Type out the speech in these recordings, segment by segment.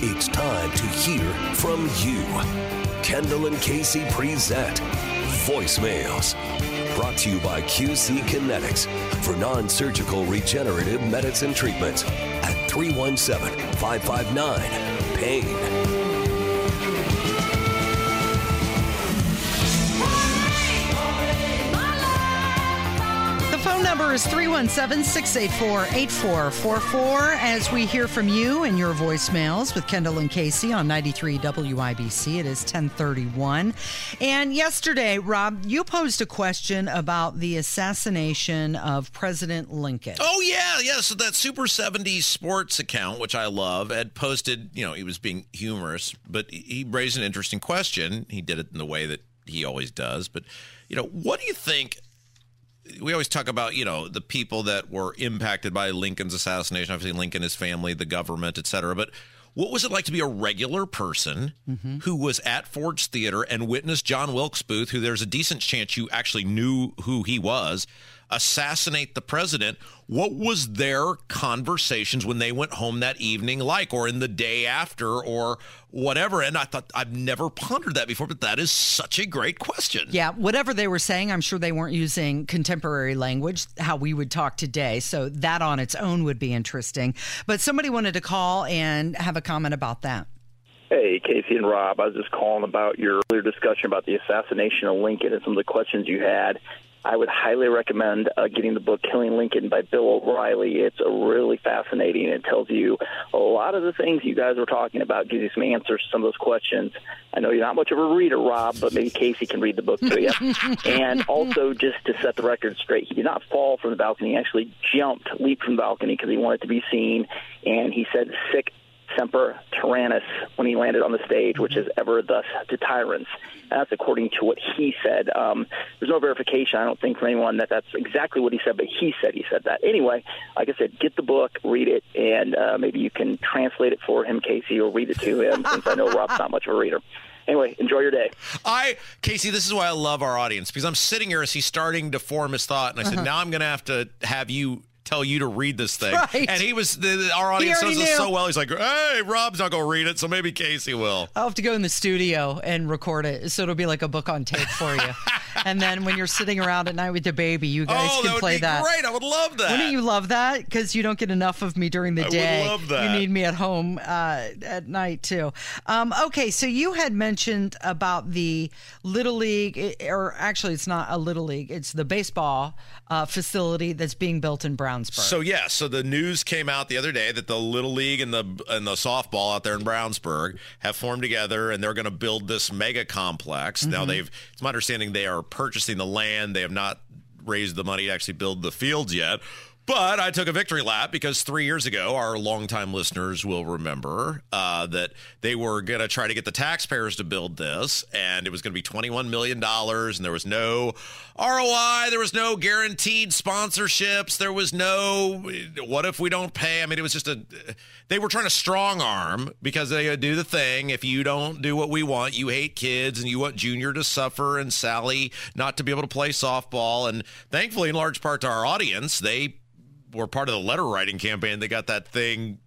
It's time to hear from you. Kendall and Casey present Voicemails. Brought to you by QC Kinetics for non surgical regenerative medicine treatments at 317 559 PAIN. Number is 317 684 8444 as we hear from you and your voicemails with Kendall and Casey on 93 WIBC. It is 1031. And yesterday, Rob, you posed a question about the assassination of President Lincoln. Oh yeah, yeah. So that Super 70s sports account, which I love, had posted. You know, he was being humorous, but he raised an interesting question. He did it in the way that he always does. But you know, what do you think? We always talk about you know the people that were impacted by Lincoln's assassination. Obviously, Lincoln, his family, the government, et cetera. But what was it like to be a regular person mm-hmm. who was at Ford's Theater and witnessed John Wilkes Booth, who there's a decent chance you actually knew who he was, assassinate the president? What was their conversations when they went home that evening like, or in the day after, or whatever? And I thought I've never pondered that before, but that is such a great question. Yeah, whatever they were saying, I'm sure they weren't using contemporary language, how we would talk today. So that on its own would be interesting. But somebody wanted to call and have a comment about that. Hey, Casey and Rob. I was just calling about your earlier discussion about the assassination of Lincoln and some of the questions you had. I would highly recommend uh, getting the book Killing Lincoln by Bill O'Reilly. It's a really fascinating. It tells you a lot of the things you guys were talking about, gives you some answers to some of those questions. I know you're not much of a reader, Rob, but maybe Casey can read the book to you. and also, just to set the record straight, he did not fall from the balcony. He actually jumped, leaped from the balcony because he wanted to be seen. And he said, sic semper tyrannis landed on the stage, which is ever thus to tyrants. And that's according to what he said. Um, there's no verification, I don't think, from anyone that that's exactly what he said, but he said he said that. Anyway, like I said, get the book, read it, and uh, maybe you can translate it for him, Casey, or read it to him, since I know Rob's not much of a reader. Anyway, enjoy your day. I, Casey, this is why I love our audience because I'm sitting here as he's starting to form his thought, and I said, now I'm going to have to have you tell you to read this thing. Right. And he was, the, our audience knows this so well. He's like, hey, Rob's not going to read it, so maybe Casey will. I'll have to go in the studio and record it, so it'll be like a book on tape for you. and then when you're sitting around at night with the baby, you guys oh, can that would play be that. great. I would love that. Wouldn't you love that? Because you don't get enough of me during the I would day. love that. You need me at home uh, at night too. Um, okay, so you had mentioned about the little league, eh, or actually, it's not a little league; it's the baseball uh, facility that's being built in So yeah, so the news came out the other day that the little league and the and the softball out there in Brownsburg have formed together and they're going to build this mega complex. Now Mm-hmm. they've it's my understanding they are purchasing the land. They have not raised the money to actually build the fields yet. But I took a victory lap because three years ago, our longtime listeners will remember uh, that they were going to try to get the taxpayers to build this, and it was going to be $21 million, and there was no ROI, there was no guaranteed sponsorships, there was no what if we don't pay? I mean, it was just a. They were trying to strong arm because they do the thing. If you don't do what we want, you hate kids and you want Junior to suffer and Sally not to be able to play softball. And thankfully, in large part to our audience, they were part of the letter writing campaign that got that thing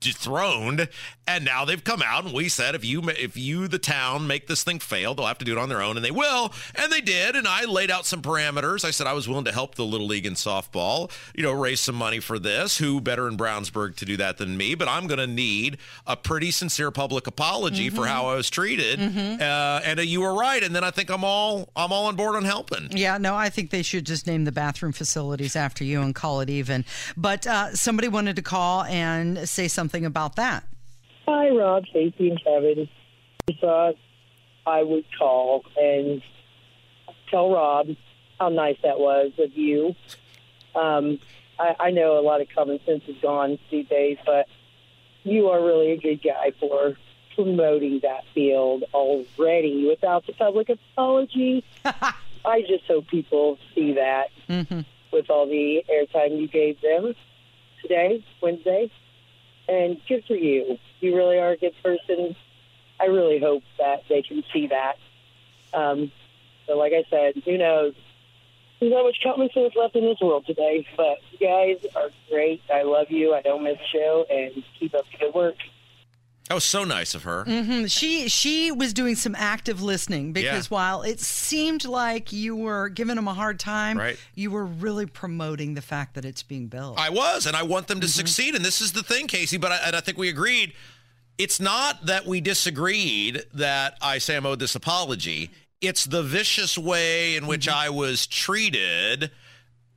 dethroned and now they've come out and we said if you if you the town make this thing fail they'll have to do it on their own and they will and they did and i laid out some parameters. I said i was willing to help the little league in softball you know raise some money for this. Who better in brownsburg to do that than me? But i'm going to need a pretty sincere public apology for how i was treated uh, and uh, you were right and then i think i'm all i'm all on board on helping. Yeah, no, I think they should just name the bathroom facilities after you and call it even. But uh, somebody wanted to call and say something about that. Hi, Rob, Casey, and Kevin. I thought I would call and tell Rob how nice that was of you. Um, I, I know a lot of common sense is gone these days, but you are really a good guy for promoting that field already without the public apology. I just hope people see that with all the airtime you gave them today, Wednesday. And good for you. You really are a good person. I really hope that they can see that. Um, so, like I said, who knows? There's not much common left in this world today, but you guys are great. I love you. I don't miss show, and keep up the good work. That was so nice of her. Mm-hmm. She she was doing some active listening because Yeah. while it seemed like you were giving them a hard time, Right. you were really promoting the fact that it's being built. I was, and I want them to Mm-hmm. succeed. And this is the thing, Casey. But I, and I think we agreed. It's not that we disagreed that I say I'm owed this apology. It's the vicious way in which Mm-hmm. I was treated.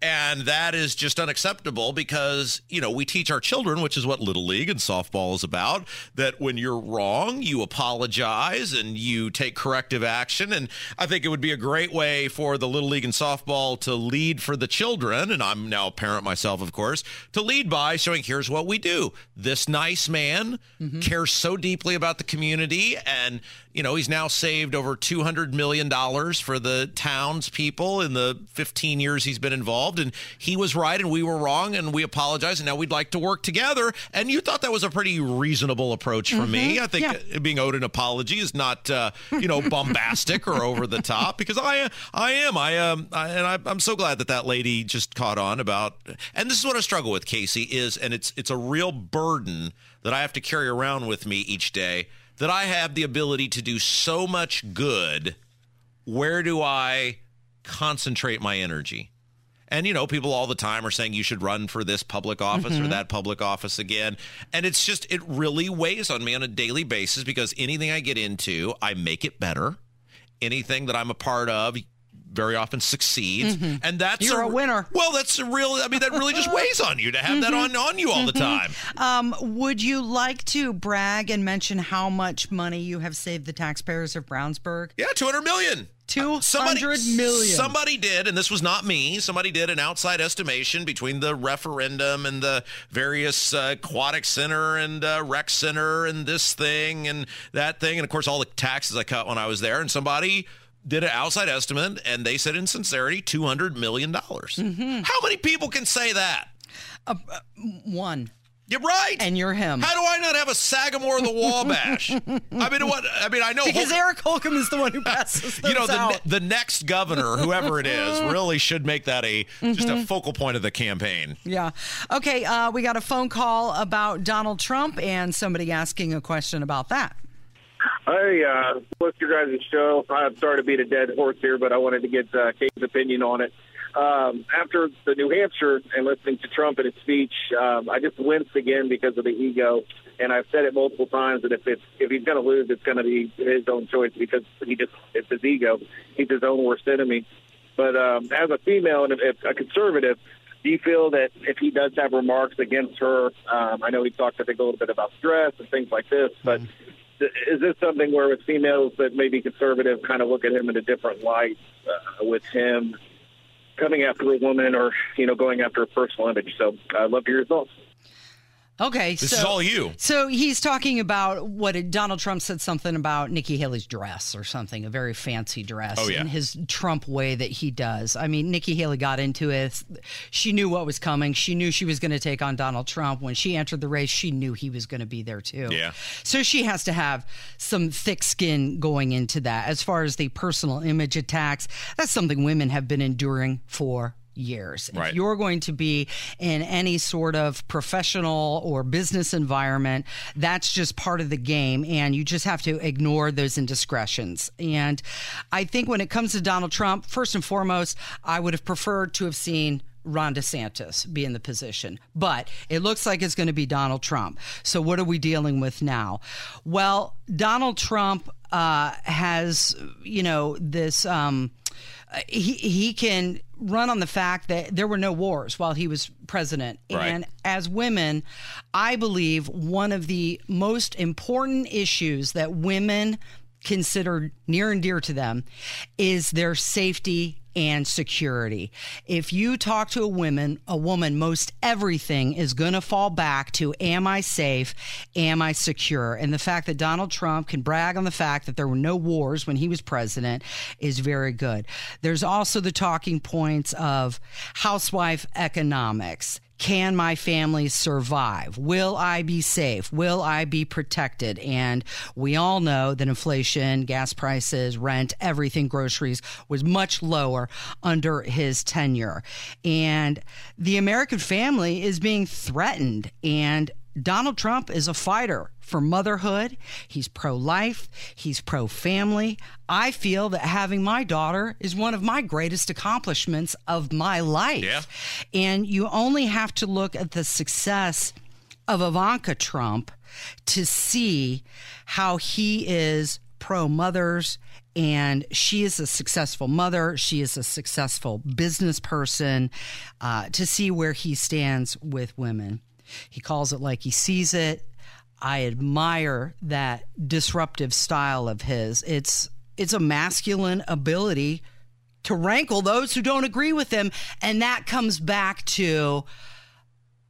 And that is just unacceptable because, you know, we teach our children, which is what Little League and softball is about, that when you're wrong, you apologize and you take corrective action. And I think it would be a great way for the Little League and softball to lead for the children. And I'm now a parent myself, of course, to lead by showing here's what we do. This nice man mm-hmm. cares so deeply about the community. And, you know, he's now saved over $200 million for the townspeople in the 15 years he's been involved. And he was right and we were wrong and we apologize. And now we'd like to work together. And you thought that was a pretty reasonable approach from me. I think Yeah. being owed an apology is not, uh, you know, bombastic or over the top because I, I am. I um, I, and I, I'm so glad that that lady just caught on about. And this is what I struggle with, Casey. Is and it's it's a real burden that I have to carry around with me each day. That I have the ability to do so much good. Where do I concentrate my energy? And you know, people all the time are saying you should run for this public office or mm-hmm. that public office again. And it's just it really weighs on me on a daily basis because anything I get into, I make it better. Anything that I'm a part of very often succeeds. And that's You're a winner. Well, that's a real I mean that really just weighs on you to have that on on you all the time. Um, would you like to brag and mention how much money you have saved the taxpayers of Brownsburg? Yeah, 200 million. Two Somebody, hundred million. somebody did, and this was not me. Somebody did an outside estimation between the referendum and the various uh, aquatic center and uh, rec center and this thing and that thing, and of course all the taxes I cut when I was there. And somebody did an outside estimate, and they said in sincerity, two hundred million dollars. Mm-hmm. How many people can say that? One, You're right. and you're him. How do I not have a Sagamore of the Wabash? I mean, what? I mean, I know because Holcomb- Eric Holcomb is the one who passes you know the, out. the next governor whoever it is really should make that a just Mm-hmm. a focal point of the campaign Yeah. Okay. Uh, we got a phone call about Donald Trump and somebody asking a question about that. Hey, uh, what's your guys' show? I'm sorry to beat a dead horse here, but I wanted to get uh, Kate's opinion on it. Um, after the New Hampshire and listening to Trump and his speech, um, I just winced again because of the ego. And I've said it multiple times that if it's if he's going to lose, it's going to be his own choice because he just it's his ego. He's his own worst enemy. But um, as a female and if, a conservative, do you feel that if he does have remarks against her, um, I know he talked I think a little bit about stress and things like this, but is this something where with females that may be conservative kind of look at him in a different light uh, with him coming after a woman or you know going after a personal image? So I'd love to hear your thoughts. Okay. this so, is all you So he's talking about what it, Donald Trump said something about Nikki Haley's dress or something, a very fancy dress. Oh, yeah. In his Trump way that he does. I mean, Nikki Haley got into it. She knew what was coming. She knew she was going to take on Donald Trump. When she entered the race, she knew he was going to be there too. Yeah. So she has to have some thick skin going into that. As far as the personal image attacks, that's something women have been enduring for years. Right. If you're going to be in any sort of professional or business environment, that's just part of the game. And you just have to ignore those indiscretions. And I think when it comes to Donald Trump, first and foremost, I would have preferred to have seen Ron DeSantis be in the position. But it looks like it's going to be Donald Trump. So what are we dealing with now? Well, Donald Trump uh, has, you know, this. Um, he he can run on the fact that there were no wars while he was president. Right. And as women, I believe one of the most important issues that women consider near and dear to them is their safety and security. If you talk to a woman, a woman, most everything is going to fall back to am I safe? Am I secure? And the fact that Donald Trump can brag on the fact that there were no wars when he was president is very good. There's also the talking points of housewife economics. Can my family survive? Will I be safe? Will I be protected? And we all know that inflation, gas prices, rent, everything, groceries was much lower under his tenure. And the American family is being threatened. And Donald Trump is a fighter for motherhood. He's pro life, he's pro family. I feel that having my daughter is one of my greatest accomplishments of my life. Yeah. And you only have to look at the success of Ivanka Trump to see how he is pro mothers and she is a successful mother. She is a successful business person. Uh, to see where he stands with women, he calls it like he sees it. I admire that disruptive style of his. It's it's a masculine ability to rankle those who don't agree with him, and that comes back to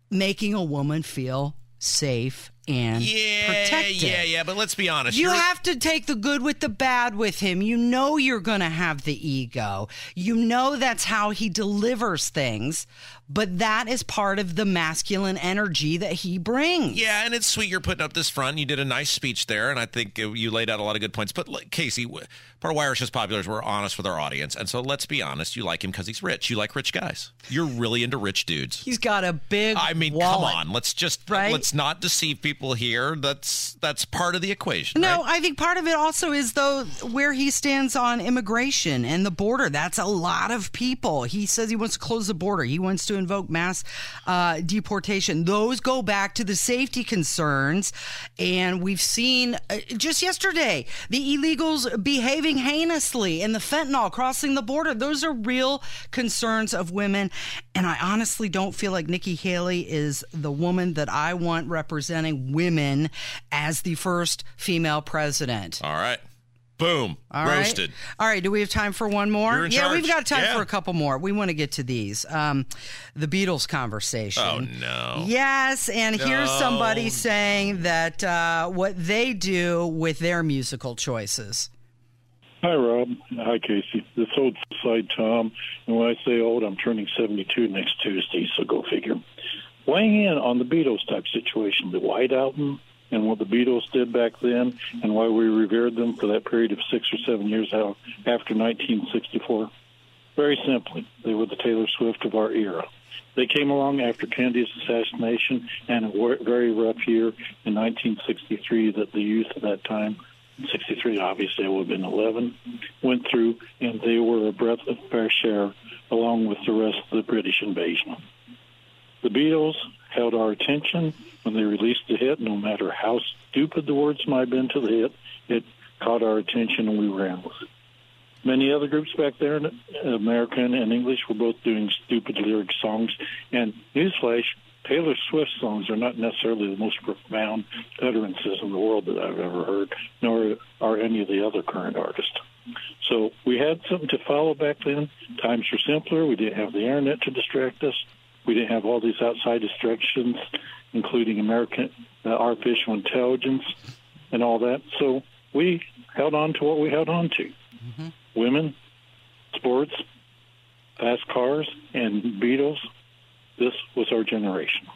making a woman feel safe and Yeah, protected. yeah, yeah. But let's be honest. You you're- have to take the good with the bad with him. You know you're going to have the ego. You know that's how he delivers things, but that is part of the masculine energy that he brings. Yeah, and it's sweet you're putting up this front. You did a nice speech there, and I think you laid out a lot of good points. But like, Casey, part of why Irish is popular is we're honest with our audience, and so let's be honest. You like him because he's rich. You like rich guys. You're really into rich dudes. He's got a big I mean, wallet. come on. Let's just Right? let's not deceive people here. That's that's part of the equation. No, right? I think part of it also is though where he stands on immigration and the border. That's a lot of people. He says he wants to close the border. He wants to invoke mass uh, deportation. Those go back to the safety concerns, and we've seen uh, just yesterday the illegals behaving heinously and the fentanyl crossing the border. Those are real concerns of women, and I honestly don't feel like Nikki Haley is the woman that I want representing women as the first female president. All right. Boom. All right. Roasted. All right. Do we have time for one more? You're in yeah, we've got time Yeah. for a couple more. We want to get to these. Um, the Beatles conversation. Oh no. Yes, and here's somebody saying that uh, what they do with their musical choices. Hi, Rob. Hi, Casey. This old side Tom. And when I say old, I'm turning 72 next Tuesday, so go figure. Weighing in on the Beatles type situation, the White Album, and what the Beatles did back then, and why we revered them for that period of six or seven years after 1964. Very simply, they were the Taylor Swift of our era. They came along after Kennedy's assassination and a very rough year in 1963 that the youth at that time 63, obviously, I would have been 11, went through, and they were a breath of fresh air along with the rest of the British invasion. The Beatles held our attention when they released the hit, no matter how stupid the words might have been to the hit, it caught our attention and we ran with it. Many other groups back there, American and English, were both doing stupid lyric songs. And newsflash, Taylor Swift songs are not necessarily the most profound utterances in the world that I've ever heard, nor are any of the other current artists. So we had something to follow back then. Times were simpler. We didn't have the internet to distract us. We didn't have all these outside distractions, including American uh, artificial intelligence and all that. So we held on to what we held on to. Women, sports, fast cars, and Beatles. This was our generation.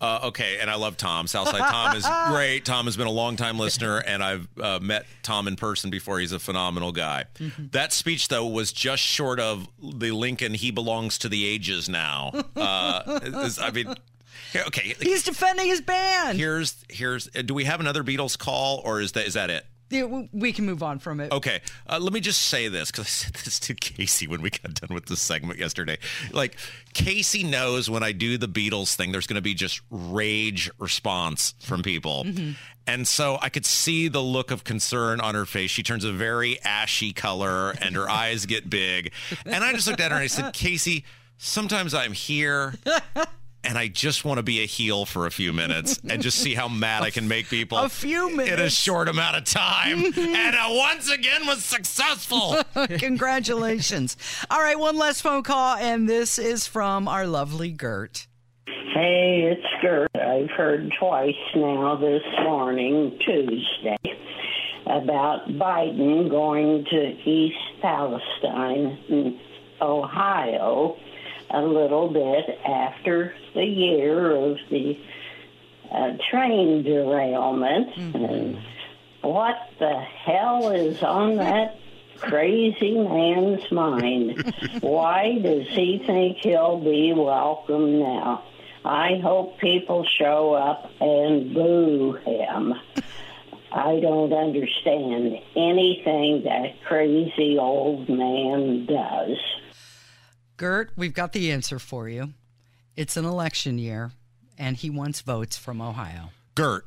Uh, okay, and I love Tom. Southside Tom is great. Tom has been a longtime listener, and I've uh, met Tom in person before. He's a phenomenal guy. That speech, though, was just short of the Lincoln. He belongs to the ages now. Uh, is- I mean, okay. He's defending his band. Here's here's. uh, Do we have another Beatles call, or is that is that it? We can move on from it. Okay, uh, let me just say this because I said this to Casey when we got done with this segment yesterday. Like, Casey knows when I do the Beatles thing, there's going to be just rage response from people. And so I could see the look of concern on her face. She turns a very ashy color and her eyes get big. And I just looked at her and I said, Casey, sometimes I'm here and I just want to be a heel for a few minutes and just see how mad I can make people. A few minutes. In a short amount of time. Mhm. and I once again was successful. Congratulations. All right, one last phone call, and this is from our lovely Gert. Hey, it's Gert. I've heard twice now this morning, Tuesday, about Biden going to East Palestine, in Ohio, a little bit after the year of the uh, train derailment. And what the hell is on that crazy man's mind? Why does he think he'll be welcome now? I hope people show up and boo him. I don't understand anything that crazy old man does. Gert, we've got the answer for you. It's an election year, and he wants votes from Ohio. Gert,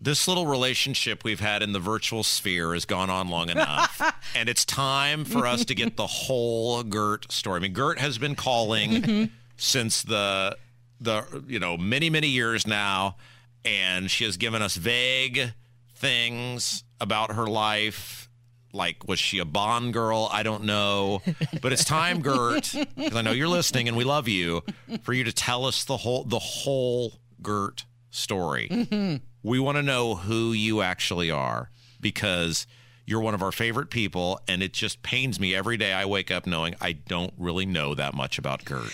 this little relationship we've had in the virtual sphere has gone on long enough. and it's time for us to get the whole Gert story. I mean, Gert has been calling mm-hmm. since the the you know, many, many years now, and she has given us vague things about her life. Like, was she a Bond girl? I don't know. But it's time, Gert, because I know you're listening and we love you, for you to tell us the whole the whole Gert story. Mm-hmm. We want to know who you actually are because you're one of our favorite people, and it just pains me every day I wake up knowing I don't really know that much about Gert.